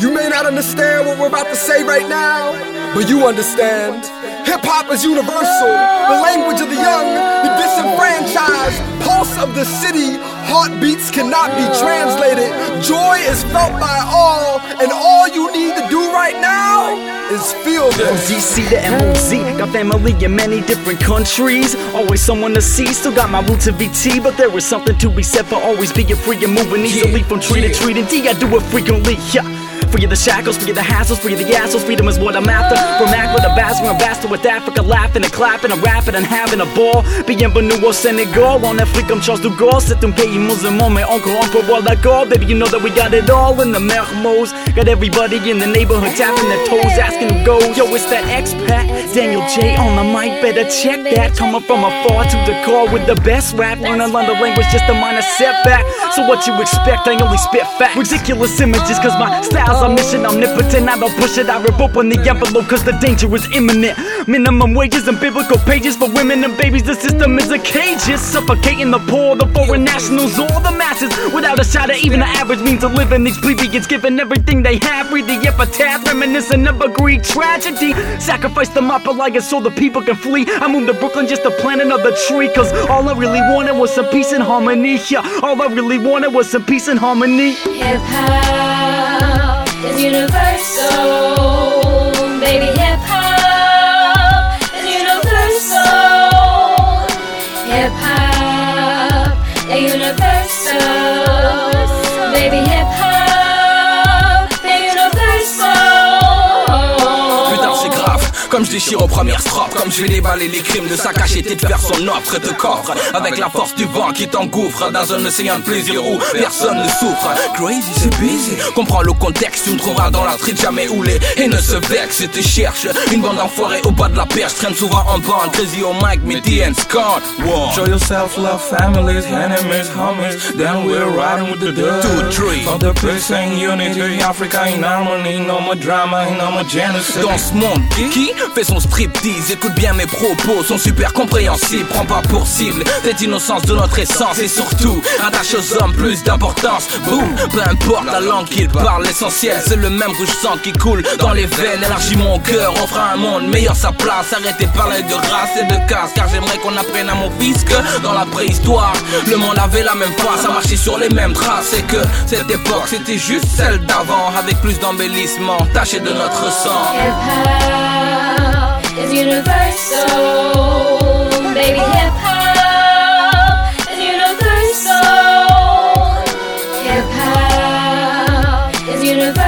You may not understand what we're about to say right now, but you understand. Hip hop is universal, the language of the young, the disenfranchised, pulse of the city. Heartbeats cannot be translated. Joy is felt by all, and all you need to do right now is feel this. From. DC to MOZ, got family in many different countries. Always someone to see, still got my roots in VT, but there is something to be said for always being free and moving easily from tree to tree. And D, I do it frequently, yeah. Free of the shackles, free of the hassles, free of the assholes, freedom is what I'm after. From Aqua to Basra and Basta with Africa, laughing and clapping and rapping and having a ball. Bienvenue au Sénégal, en Afrique comme Charles de Gaulle. C'est un pays musulman, mais encore on peut voir d'accord. Baby, you know that we got it all in the Mermoz. Got everybody in the neighborhood tapping their toes, asking who goes. Yo, it's that expat, Daniel J on the mic, better check that. Coming from afar to the car with the best rap. Learn a language, just a minor setback. So what you expect, I only spit facts. Ridiculous images, cause my style's a mission. Omnipotent, I don't push it, I rip open the envelope, cause the danger is imminent. Minimum wages and biblical pages for women and babies. The system is a cage, it's suffocating the poor, the foreign nationals, all the masses. Without a shot of even the average means of living. These plebeians giving everything they have. Read the epitaph, reminiscent of a Greek tragedy. Sacrifice the Mapalaga so the people can flee. I moved to Brooklyn just to plant another tree. Cause all I really wanted was some peace and harmony. Yeah, all I really wanted was some peace and harmony. Hip hop is universal, baby. Hip hop is universal. Hip hop is universal, baby. Hip hop comme je déchire aux premières strophes Comme je vais déballer les crimes de sa cachette et de faire son offre de coffre Avec la force du vent qui t'engouffre Dans un océan de plaisir où personne ne souffre Crazy c'est busy, comprends le contexte Tu me trouveras dans la street jamais houlé Et ne se vexe et te cherche Une bande d'enfoirés au bas de la perche Traîne souvent en bande, crazy au mic, mais and Scott One. Show yourself love, families, enemies, homies. Then we're riding with the dub. Two, three. For the peace and unity, Africa in harmony. No more drama, no more genocide. Dans ce monde qui fait son striptease Écoute bien mes propos, sont super compréhensibles. Prends pas pour cible cette innocence de notre essence Et surtout, attache aux hommes plus d'importance. Boum, peu importe la langue qu'ils parlent L'essentiel c'est le même rouge sang qui coule dans les veines. Élargis mon cœur, offre un monde meilleur sa place. Arrêtez de parler de race et de caste Car j'aimerais qu'on apprenne à mon fils que dans la préhistoire Le monde avait la même face, à marcher sur les mêmes traces Et que cette époque c'était juste celle d'avant Avec plus d'embellissement, taché de notre sang is universal, baby. Hip hop is universal. Hip hop is universal,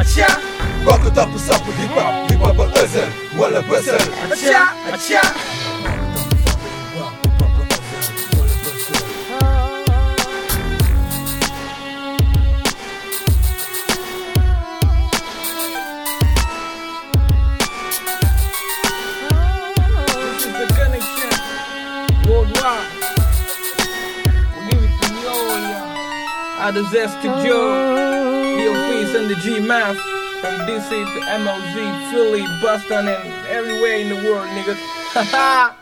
acha Bakı tapısa bu hip-hop, hip-hop'a acha acha Worldwide, we give it to you, yeah. Out to DOPs and the G Math. From DC to MOZ, Philly, Boston, and everywhere in the world, niggas. Haha!